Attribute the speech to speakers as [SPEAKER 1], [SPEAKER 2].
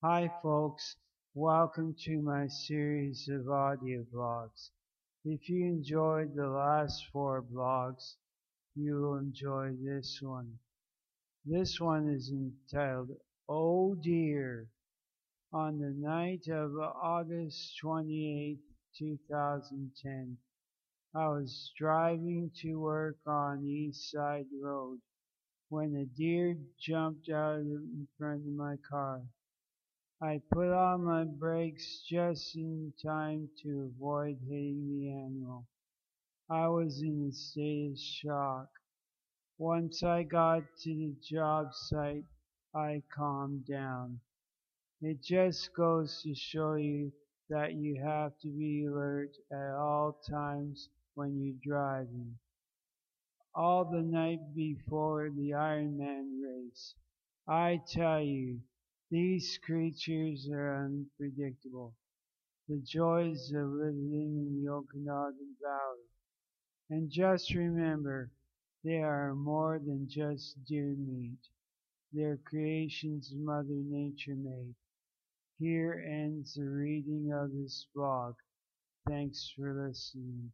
[SPEAKER 1] Hi folks, welcome to my series of audio blogs. If you enjoyed the last four blogs, you will enjoy this one. This one is entitled Oh Dear. On the night of August 28, 2010, I was driving to work on East Side Road when a deer jumped out in front of my car. I put on my brakes just in time to avoid hitting the animal. I was in a state of shock. Once I got to the job site, I calmed down. It just goes to show you that you have to be alert at all times when you're driving. All the night before the Ironman race, I tell you, these creatures are unpredictable. The joys of living in the Okanagan Valley. And just remember, they are more than just deer meat. They're creations Mother Nature made. Here ends the reading of this blog. Thanks for listening.